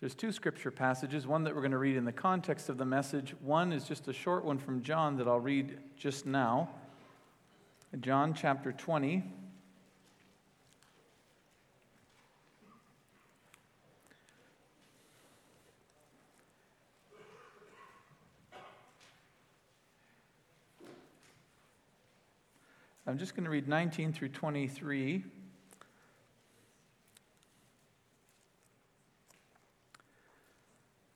There's two scripture passages, one that we're going to read in the context of the message. One is just a short one from John that I'll read just now. John chapter 20. I'm just going to read 19 through 23.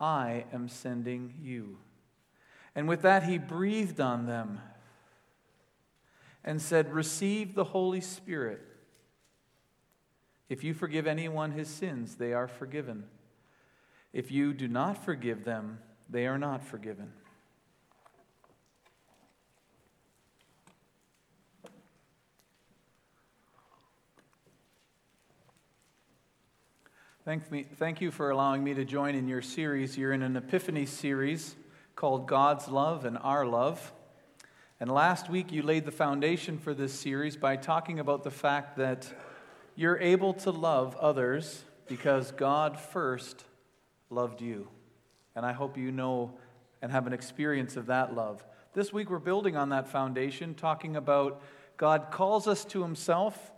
I am sending you. And with that, he breathed on them and said, Receive the Holy Spirit. If you forgive anyone his sins, they are forgiven. If you do not forgive them, they are not forgiven. Thank, me, thank you for allowing me to join in your series. You're in an Epiphany series called God's Love and Our Love. And last week you laid the foundation for this series by talking about the fact that you're able to love others because God first loved you. And I hope you know and have an experience of that love. This week we're building on that foundation, talking about God calls us to Himself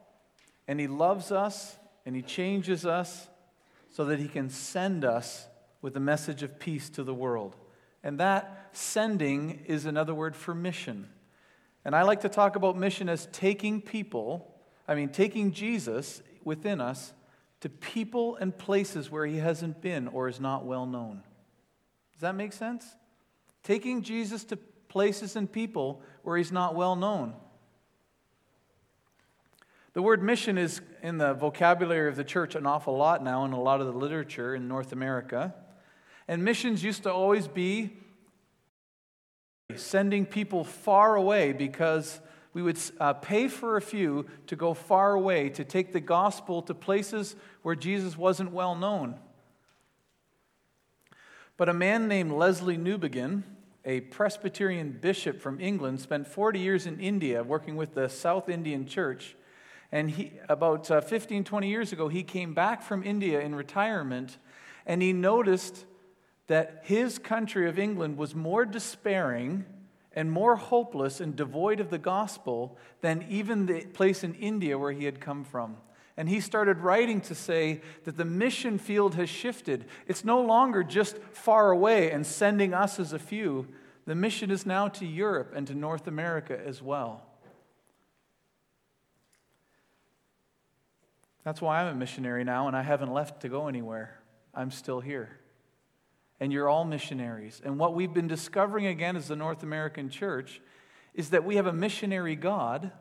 and He loves us and He changes us so that he can send us with a message of peace to the world. And that sending is another word for mission. And I like to talk about mission as taking people, I mean, taking Jesus within us to people and places where he hasn't been or is not well known. Does that make sense? Taking Jesus to places and people where he's not well known. The word mission is in the vocabulary of the church an awful lot now in a lot of the literature in North America. And missions used to always be sending people far away because we would uh, pay for a few to go far away to take the gospel to places where Jesus wasn't well known. But a man named Lesslie Newbigin, a Presbyterian bishop from England, spent 40 years in India working with the South Indian Church and he, about uh, 15, 20 years ago, he came back from India in retirement and he noticed that his country of England was more despairing and more hopeless and devoid of the gospel than even the place in India where he had come from. And he started writing to say that the mission field has shifted. It's no longer just far away and sending us as a few. The mission is now to Europe and to North America as well. That's why I'm a missionary now, and I haven't left to go anywhere. I'm still here. And you're all missionaries. And what we've been discovering again as the North American church is that we have a missionary God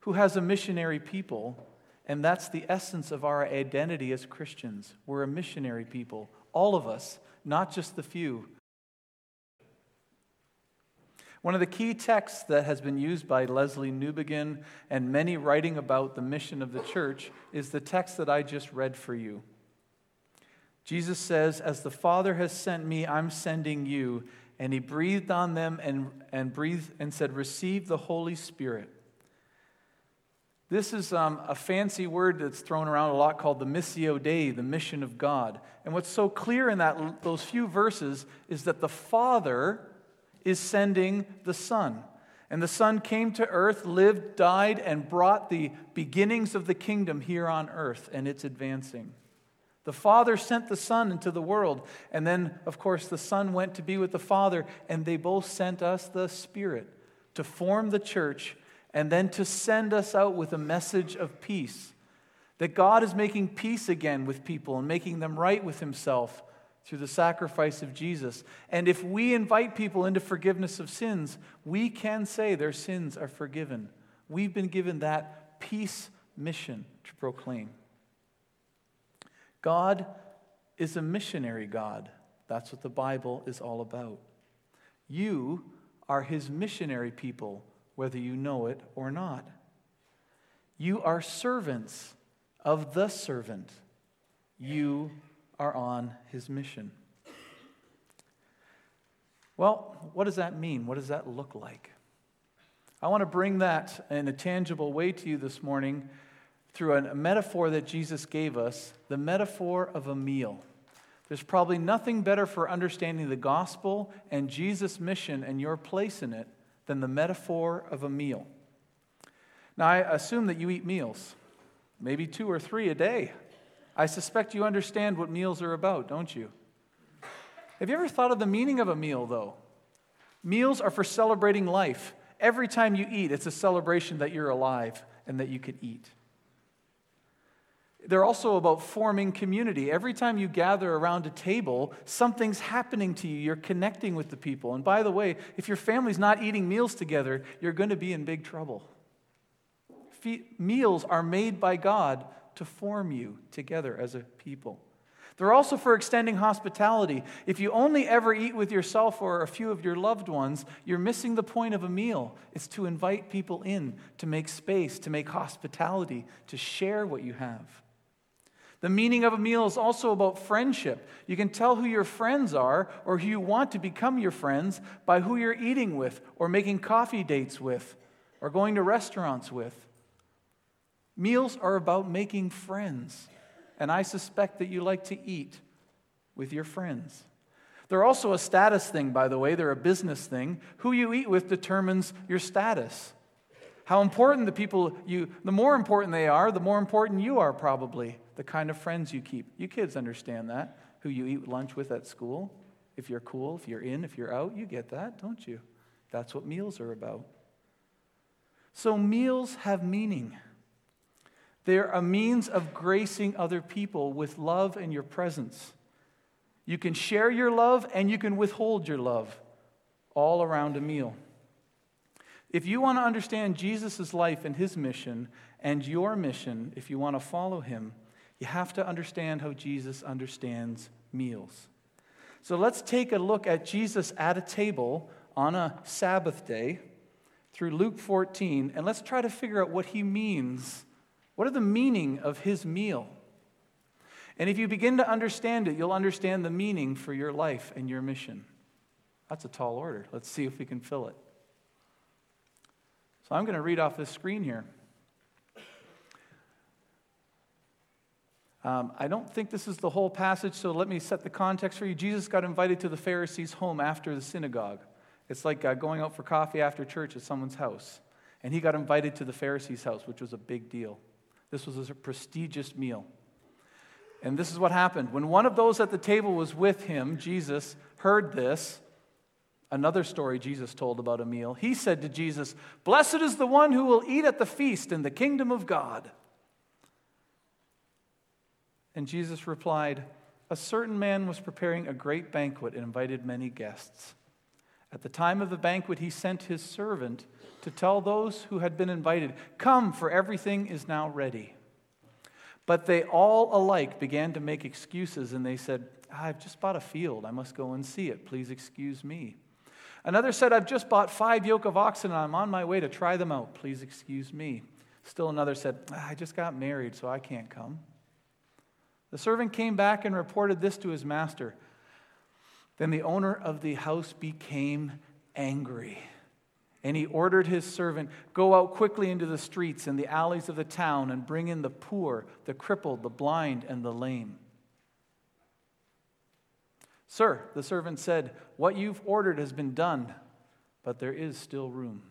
who has a missionary people, and that's the essence of our identity as Christians. We're a missionary people, all of us, not just the few. One of the key texts that has been used by Lesslie Newbigin and many writing about the mission of the church is the text that I just read for you. Jesus says, As the Father has sent me, I'm sending you. And he breathed on them and, and breathed and said, Receive the Holy Spirit. This is um, a fancy word that's thrown around a lot called the Missio Dei, the mission of God. And what's so clear in that, those few verses is that the Father is sending the Son. And the Son came to earth, lived, died, and brought the beginnings of the kingdom here on earth, and it's advancing. The Father sent the Son into the world, and then, of course, the Son went to be with the Father, and they both sent us the Spirit to form the church and then to send us out with a message of peace. That God is making peace again with people and making them right with Himself through the sacrifice of Jesus. And if we invite people into forgiveness of sins, we can say their sins are forgiven. We've been given that peace mission to proclaim. God is a missionary God. That's what the Bible is all about. You are his missionary people, whether you know it or not. You are servants of the servant. You are on his mission. Well, what does that mean? What does that look like? I want to bring that in a tangible way to you this morning through a metaphor that Jesus gave us the metaphor of a meal. There's probably nothing better for understanding the gospel and Jesus' mission and your place in it than the metaphor of a meal. Now, I assume that you eat meals, maybe two or three a day. I suspect you understand what meals are about, don't you? Have you ever thought of the meaning of a meal, though? Meals are for celebrating life. Every time you eat, it's a celebration that you're alive and that you can eat. They're also about forming community. Every time you gather around a table, something's happening to you. You're connecting with the people. And by the way, if your family's not eating meals together, you're going to be in big trouble. Fe- meals are made by God to form you together as a people. They're also for extending hospitality. If you only ever eat with yourself or a few of your loved ones, you're missing the point of a meal. It's to invite people in, to make space, to make hospitality, to share what you have. The meaning of a meal is also about friendship. You can tell who your friends are or who you want to become your friends by who you're eating with or making coffee dates with or going to restaurants with. Meals are about making friends, and I suspect that you like to eat with your friends. They're also a status thing, by the way, they're a business thing. Who you eat with determines your status. How important the people you, the more important they are, the more important you are, probably the kind of friends you keep. You kids understand that. Who you eat lunch with at school. If you're cool, if you're in, if you're out, you get that, don't you? That's what meals are about. So, meals have meaning. They're a means of gracing other people with love and your presence. You can share your love and you can withhold your love all around a meal. If you want to understand Jesus' life and his mission and your mission, if you want to follow him, you have to understand how Jesus understands meals. So let's take a look at Jesus at a table on a Sabbath day through Luke 14, and let's try to figure out what he means. What are the meaning of his meal? And if you begin to understand it, you'll understand the meaning for your life and your mission. That's a tall order. Let's see if we can fill it. So I'm going to read off this screen here. Um, I don't think this is the whole passage, so let me set the context for you. Jesus got invited to the Pharisees' home after the synagogue. It's like uh, going out for coffee after church at someone's house. And he got invited to the Pharisees' house, which was a big deal. This was a prestigious meal. And this is what happened. When one of those at the table was with him, Jesus, heard this, another story Jesus told about a meal, he said to Jesus, Blessed is the one who will eat at the feast in the kingdom of God. And Jesus replied, A certain man was preparing a great banquet and invited many guests. At the time of the banquet, he sent his servant to tell those who had been invited, Come, for everything is now ready. But they all alike began to make excuses, and they said, I've just bought a field. I must go and see it. Please excuse me. Another said, I've just bought five yoke of oxen, and I'm on my way to try them out. Please excuse me. Still another said, I just got married, so I can't come. The servant came back and reported this to his master. Then the owner of the house became angry. And he ordered his servant, Go out quickly into the streets and the alleys of the town and bring in the poor, the crippled, the blind, and the lame. Sir, the servant said, What you've ordered has been done, but there is still room.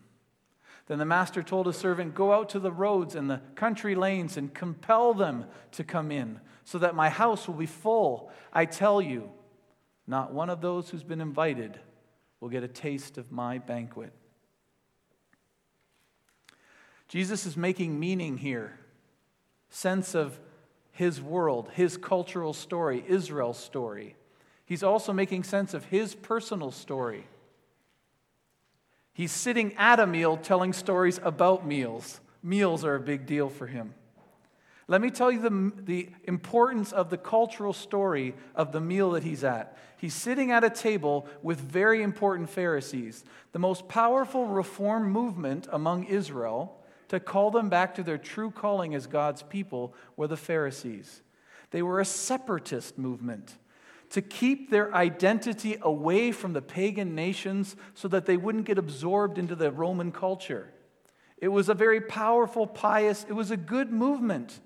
Then the master told his servant, Go out to the roads and the country lanes and compel them to come in, so that my house will be full. I tell you, not one of those who's been invited will get a taste of my banquet. Jesus is making meaning here, sense of his world, his cultural story, Israel's story. He's also making sense of his personal story. He's sitting at a meal telling stories about meals. Meals are a big deal for him. Let me tell you the, the importance of the cultural story of the meal that he's at. He's sitting at a table with very important Pharisees, the most powerful reform movement among Israel to call them back to their true calling as God's people were the Pharisees. They were a separatist movement to keep their identity away from the pagan nations so that they wouldn't get absorbed into the Roman culture. It was a very powerful, pious, it was a good movement.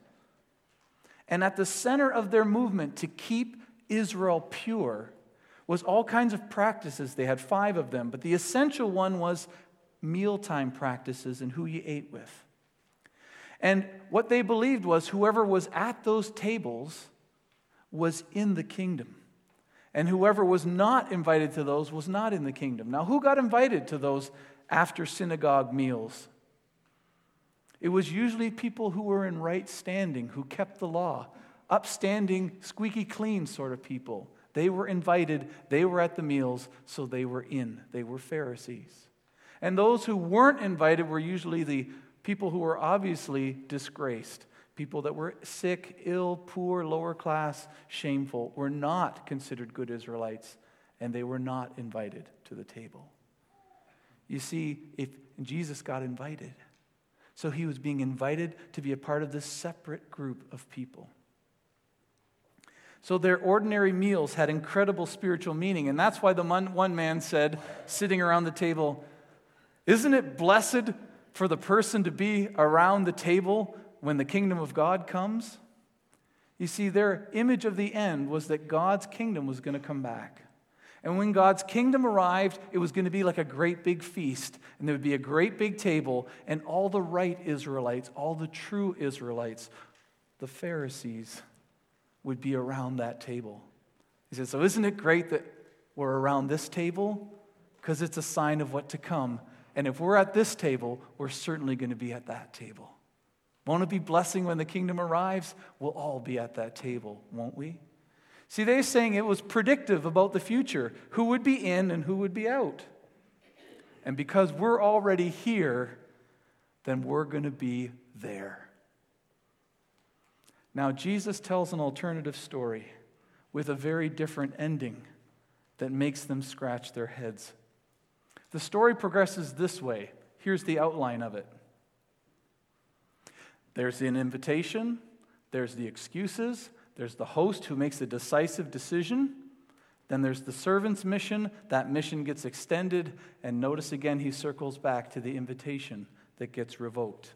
And at the center of their movement to keep Israel pure was all kinds of practices. They had five of them, but the essential one was mealtime practices and who you ate with. And what they believed was whoever was at those tables was in the kingdom. And whoever was not invited to those was not in the kingdom. Now, who got invited to those after synagogue meals? It was usually people who were in right standing, who kept the law, upstanding, squeaky clean sort of people. They were invited, they were at the meals, so they were in. They were Pharisees. And those who weren't invited were usually the people who were obviously disgraced. People that were sick, ill, poor, lower class, shameful, were not considered good Israelites, and they were not invited to the table. You see, if Jesus got invited, so he was being invited to be a part of this separate group of people. So their ordinary meals had incredible spiritual meaning. And that's why the one man said, sitting around the table, Isn't it blessed for the person to be around the table when the kingdom of God comes? You see, their image of the end was that God's kingdom was going to come back. And when God's kingdom arrived, it was going to be like a great big feast. And there would be a great big table, and all the right Israelites, all the true Israelites, the Pharisees, would be around that table. He said, So isn't it great that we're around this table? Because it's a sign of what to come. And if we're at this table, we're certainly going to be at that table. Won't it be blessing when the kingdom arrives? We'll all be at that table, won't we? See, they're saying it was predictive about the future who would be in and who would be out. And because we're already here, then we're going to be there. Now, Jesus tells an alternative story with a very different ending that makes them scratch their heads. The story progresses this way. Here's the outline of it there's an invitation, there's the excuses, there's the host who makes a decisive decision. Then there's the servant's mission. That mission gets extended. And notice again, he circles back to the invitation that gets revoked.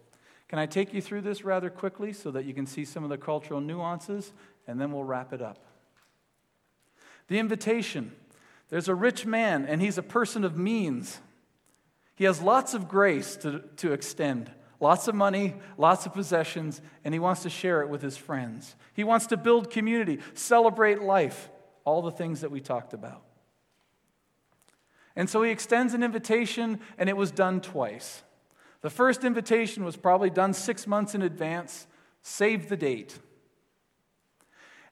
Can I take you through this rather quickly so that you can see some of the cultural nuances? And then we'll wrap it up. The invitation there's a rich man, and he's a person of means. He has lots of grace to, to extend lots of money, lots of possessions, and he wants to share it with his friends. He wants to build community, celebrate life, all the things that we talked about. And so he extends an invitation, and it was done twice. The first invitation was probably done six months in advance, save the date.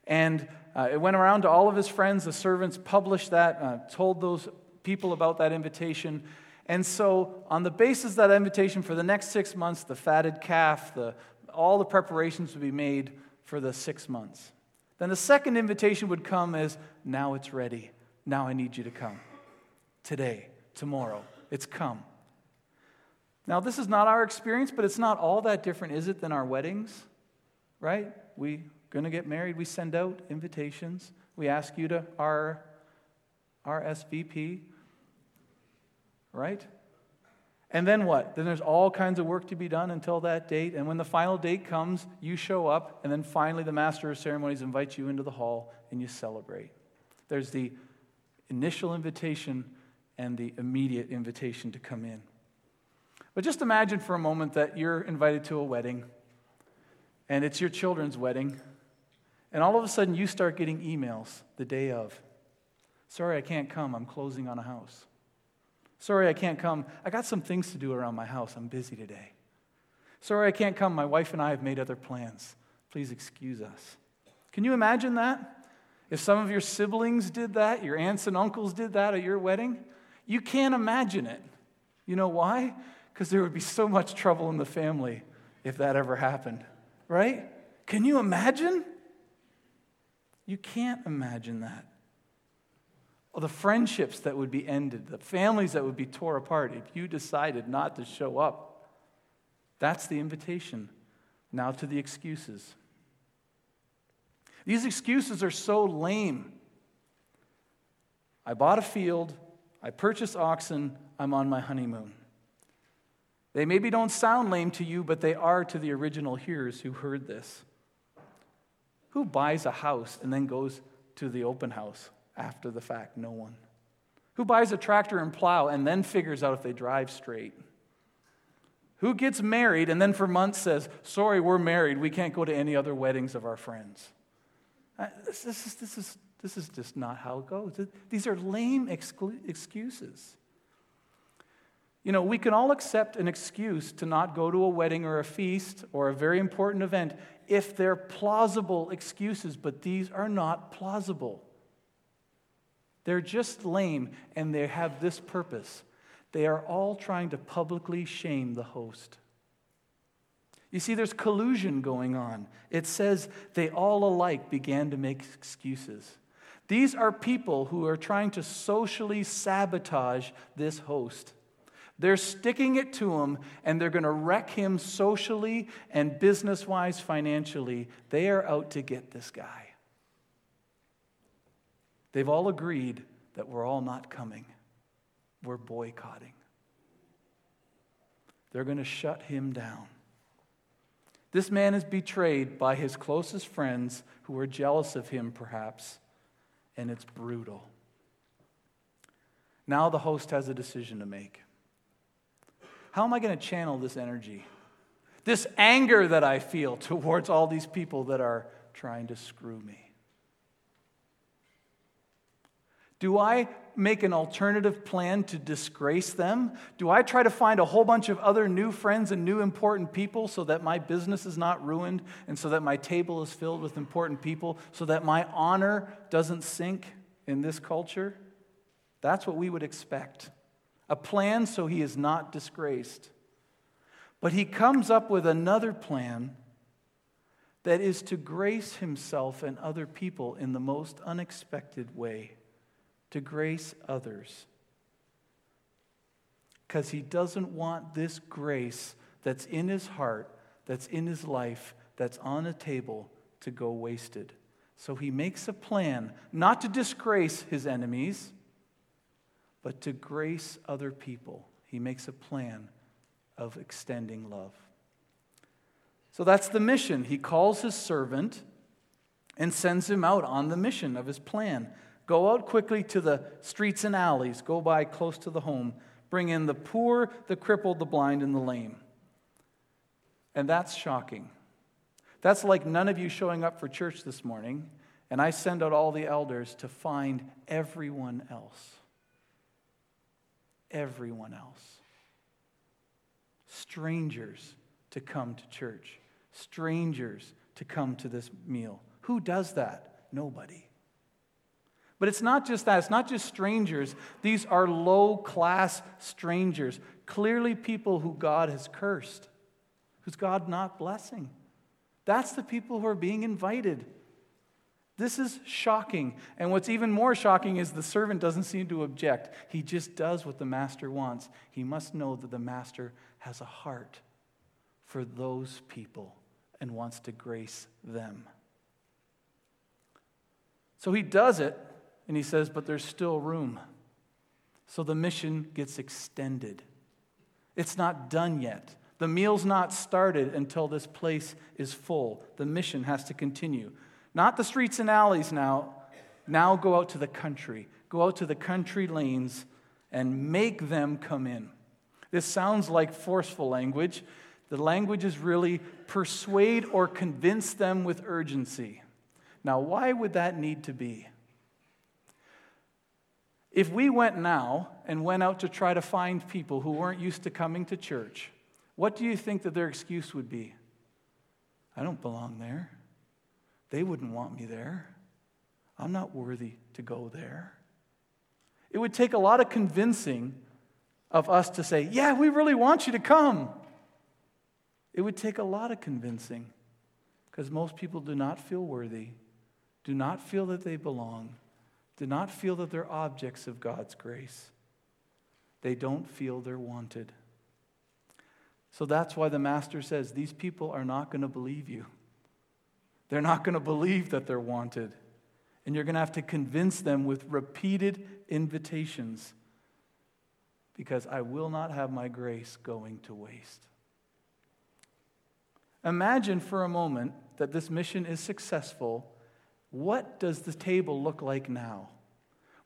And uh, it went around to all of his friends. The servants published that, uh, told those people about that invitation. And so, on the basis of that invitation for the next six months, the fatted calf, the, all the preparations would be made for the six months. Then the second invitation would come as now it's ready. Now I need you to come. Today, tomorrow, it's come. Now, this is not our experience, but it's not all that different, is it, than our weddings? Right? We going to get married, we send out invitations. We ask you to our RSVP right? And then what? Then there's all kinds of work to be done until that date. And when the final date comes, you show up, and then finally the master of ceremonies invites you into the hall and you celebrate. There's the initial invitation and the immediate invitation to come in. But just imagine for a moment that you're invited to a wedding, and it's your children's wedding, and all of a sudden you start getting emails the day of. Sorry, I can't come. I'm closing on a house. Sorry, I can't come. I got some things to do around my house. I'm busy today. Sorry, I can't come. My wife and I have made other plans. Please excuse us. Can you imagine that? If some of your siblings did that, your aunts and uncles did that at your wedding, you can't imagine it. You know why? Because there would be so much trouble in the family if that ever happened, right? Can you imagine? You can't imagine that. The friendships that would be ended, the families that would be torn apart if you decided not to show up. That's the invitation. Now to the excuses. These excuses are so lame. I bought a field, I purchased oxen, I'm on my honeymoon. They maybe don't sound lame to you, but they are to the original hearers who heard this. Who buys a house and then goes to the open house after the fact? No one. Who buys a tractor and plow and then figures out if they drive straight? Who gets married and then for months says, Sorry, we're married. We can't go to any other weddings of our friends? Uh, this, is, this, is, this is just not how it goes. These are lame excuses. You know, we can all accept an excuse to not go to a wedding or a feast or a very important event if they're plausible excuses, but these are not plausible. They're just lame and they have this purpose. They are all trying to publicly shame the host. You see, there's collusion going on. It says they all alike began to make excuses. These are people who are trying to socially sabotage this host. They're sticking it to him and they're going to wreck him socially and business wise, financially. They are out to get this guy. They've all agreed that we're all not coming, we're boycotting. They're going to shut him down. This man is betrayed by his closest friends who are jealous of him, perhaps, and it's brutal. Now the host has a decision to make. How am I going to channel this energy? This anger that I feel towards all these people that are trying to screw me. Do I make an alternative plan to disgrace them? Do I try to find a whole bunch of other new friends and new important people so that my business is not ruined and so that my table is filled with important people so that my honor doesn't sink in this culture? That's what we would expect a plan so he is not disgraced. But he comes up with another plan that is to grace himself and other people in the most unexpected way, to grace others. Because he doesn't want this grace that's in his heart, that's in his life, that's on a table to go wasted. So he makes a plan not to disgrace his enemies but to grace other people. He makes a plan of extending love. So that's the mission. He calls his servant and sends him out on the mission of his plan. Go out quickly to the streets and alleys, go by close to the home, bring in the poor, the crippled, the blind, and the lame. And that's shocking. That's like none of you showing up for church this morning, and I send out all the elders to find everyone else everyone else. Strangers to come to church, strangers to come to this meal. Who does that? Nobody. But it's not just that, it's not just strangers. These are low class strangers, clearly people who God has cursed, who's God not blessing. That's the people who are being invited. This is shocking. And what's even more shocking is the servant doesn't seem to object. He just does what the master wants. He must know that the master has a heart for those people and wants to grace them. So he does it, and he says, But there's still room. So the mission gets extended. It's not done yet. The meal's not started until this place is full. The mission has to continue. Not the streets and alleys now. Now go out to the country. Go out to the country lanes and make them come in. This sounds like forceful language. The language is really persuade or convince them with urgency. Now, why would that need to be? If we went now and went out to try to find people who weren't used to coming to church, what do you think that their excuse would be? I don't belong there. They wouldn't want me there. I'm not worthy to go there. It would take a lot of convincing of us to say, Yeah, we really want you to come. It would take a lot of convincing Because most people do not feel worthy, do not feel that they belong, do not feel that they're objects of God's grace. They don't feel they're wanted. So that's why the master says these people are not going to believe you. They're not going to believe that they're wanted. And you're going to have to convince them with repeated invitations because I will not have my grace going to waste. Imagine for a moment that this mission is successful. What does the table look like now?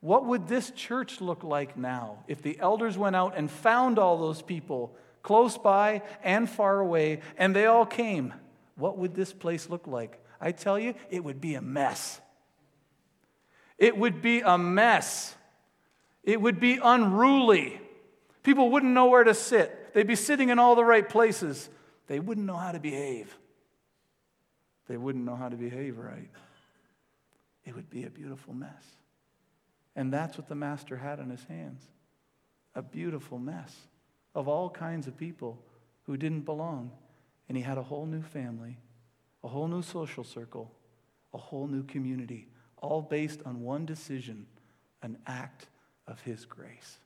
What would this church look like now if the elders went out and found all those people close by and far away and they all came? What would this place look like? I tell you, it would be a mess. It would be a mess. It would be unruly. People wouldn't know where to sit. They'd be sitting in all the right places. They wouldn't know how to behave. They wouldn't know how to behave right. It would be a beautiful mess. And that's what the master had in his hands a beautiful mess of all kinds of people who didn't belong. And he had a whole new family, a whole new social circle, a whole new community, all based on one decision an act of his grace.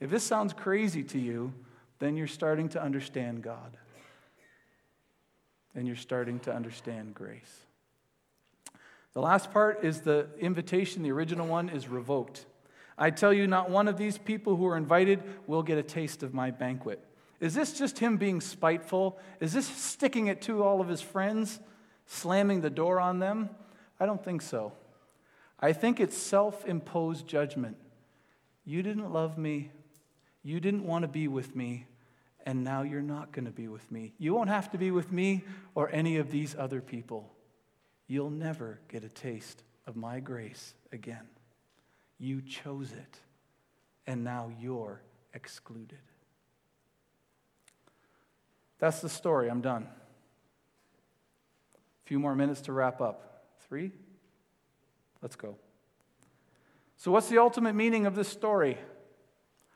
If this sounds crazy to you, then you're starting to understand God. And you're starting to understand grace. The last part is the invitation, the original one is revoked. I tell you, not one of these people who are invited will get a taste of my banquet. Is this just him being spiteful? Is this sticking it to all of his friends, slamming the door on them? I don't think so. I think it's self imposed judgment. You didn't love me. You didn't want to be with me. And now you're not going to be with me. You won't have to be with me or any of these other people. You'll never get a taste of my grace again. You chose it, and now you're excluded. That's the story. I'm done. A few more minutes to wrap up. Three? Let's go. So, what's the ultimate meaning of this story?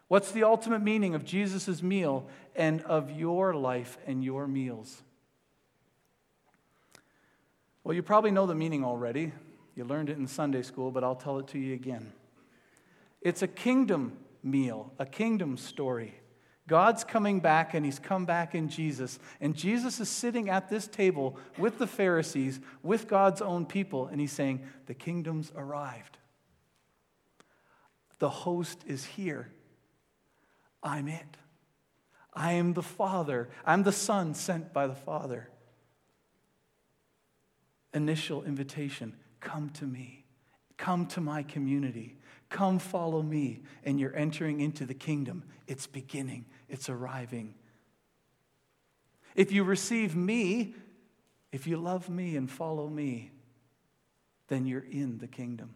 What's the ultimate meaning of Jesus' meal and of your life and your meals? Well, you probably know the meaning already. You learned it in Sunday school, but I'll tell it to you again. It's a kingdom meal, a kingdom story. God's coming back, and He's come back in Jesus. And Jesus is sitting at this table with the Pharisees, with God's own people, and He's saying, The kingdom's arrived. The host is here. I'm it. I am the Father. I'm the Son sent by the Father initial invitation come to me, come to my community, come follow me, and you're entering into the kingdom. It's beginning, it's arriving. If you receive me, if you love me and follow me, then you're in the kingdom.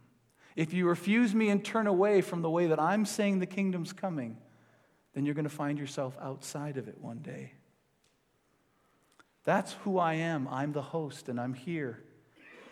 If you refuse me and turn away from the way that I'm saying the kingdom's coming, then you're going to find yourself outside of it one day. That's who I am. I'm the host, and I'm here.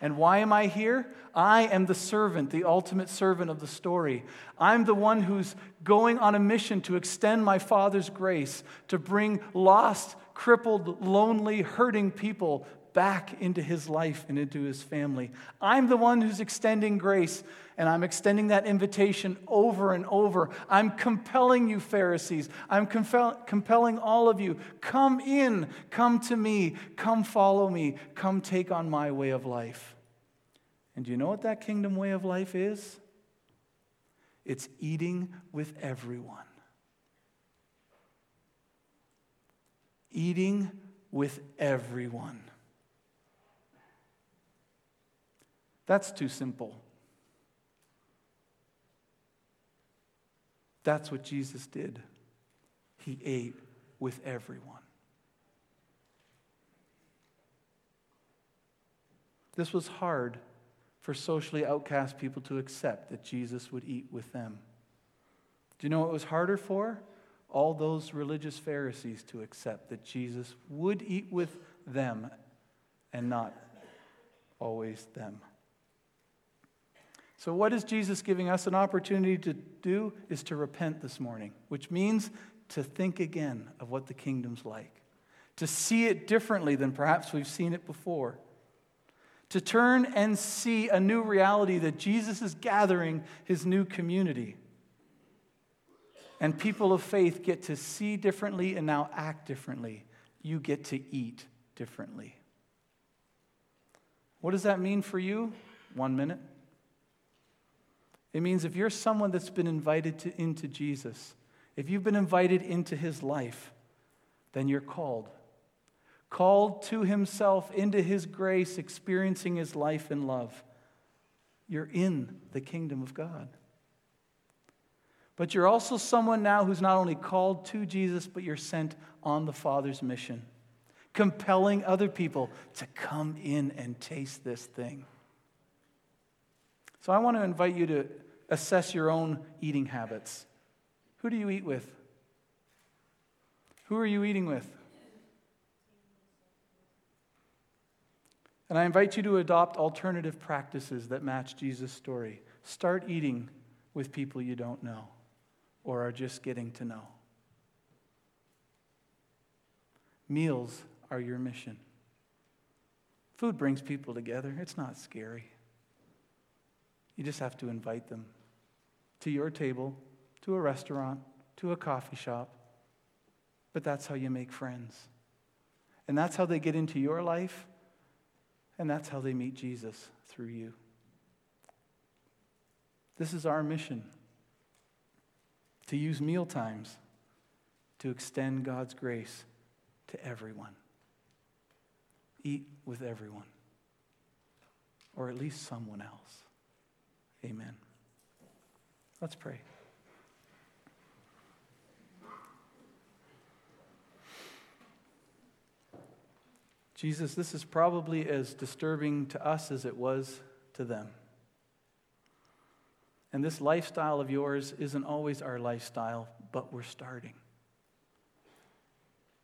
And why am I here? I am the servant, the ultimate servant of the story. I'm the one who's going on a mission to extend my Father's grace, to bring lost, crippled, lonely, hurting people back into his life and into his family. I'm the one who's extending grace, and I'm extending that invitation over and over. I'm compelling you, Pharisees. I'm compel- compelling all of you. Come in, come to me, come follow me, come take on my way of life. And do you know what that kingdom way of life is? It's eating with everyone. Eating with everyone. That's too simple. That's what Jesus did. He ate with everyone. This was hard for socially outcast people to accept that Jesus would eat with them. Do you know what it was harder for? All those religious Pharisees to accept that Jesus would eat with them and not always them. So, what is Jesus giving us an opportunity to do? Is to repent this morning, which means to think again of what the kingdom's like, to see it differently than perhaps we've seen it before, to turn and see a new reality that Jesus is gathering his new community. And people of faith get to see differently and now act differently. You get to eat differently. What does that mean for you? One minute. It means if you're someone that's been invited to, into Jesus, if you've been invited into his life, then you're called. Called to himself into his grace, experiencing his life and love. You're in the kingdom of God. But you're also someone now who's not only called to Jesus, but you're sent on the Father's mission, compelling other people to come in and taste this thing. So I want to invite you to assess your own eating habits. Who do you eat with? Who are you eating with? And I invite you to adopt alternative practices that match Jesus' story. Start eating with people you don't know or are just getting to know. Meals are your mission. Food brings people together, it's not scary. You just have to invite them to your table, to a restaurant, to a coffee shop. But that's how you make friends. And that's how they get into your life, and that's how they meet Jesus through you. This is our mission to use meal times to extend God's grace to everyone. Eat with everyone, or at least someone else. Amen. Let's pray. Jesus, this is probably as disturbing to us as it was to them. And this lifestyle of yours isn't always our lifestyle, but we're starting.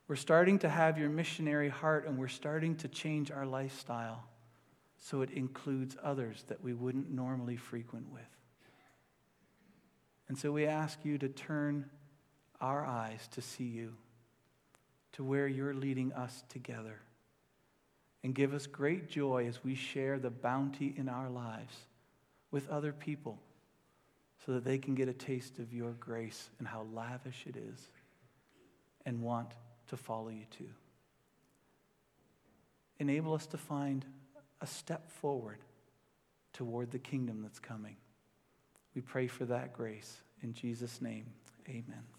We're starting to have your missionary heart, and we're starting to change our lifestyle so it includes others that we wouldn't normally frequent with. And so we ask you to turn our eyes to see you, to where you're leading us together, and give us great joy as we share the bounty in our lives with other people so that they can get a taste of your grace and how lavish it is and want to follow you too. Enable us to find a step forward toward the kingdom that's coming. We pray for that grace. In Jesus' name, amen.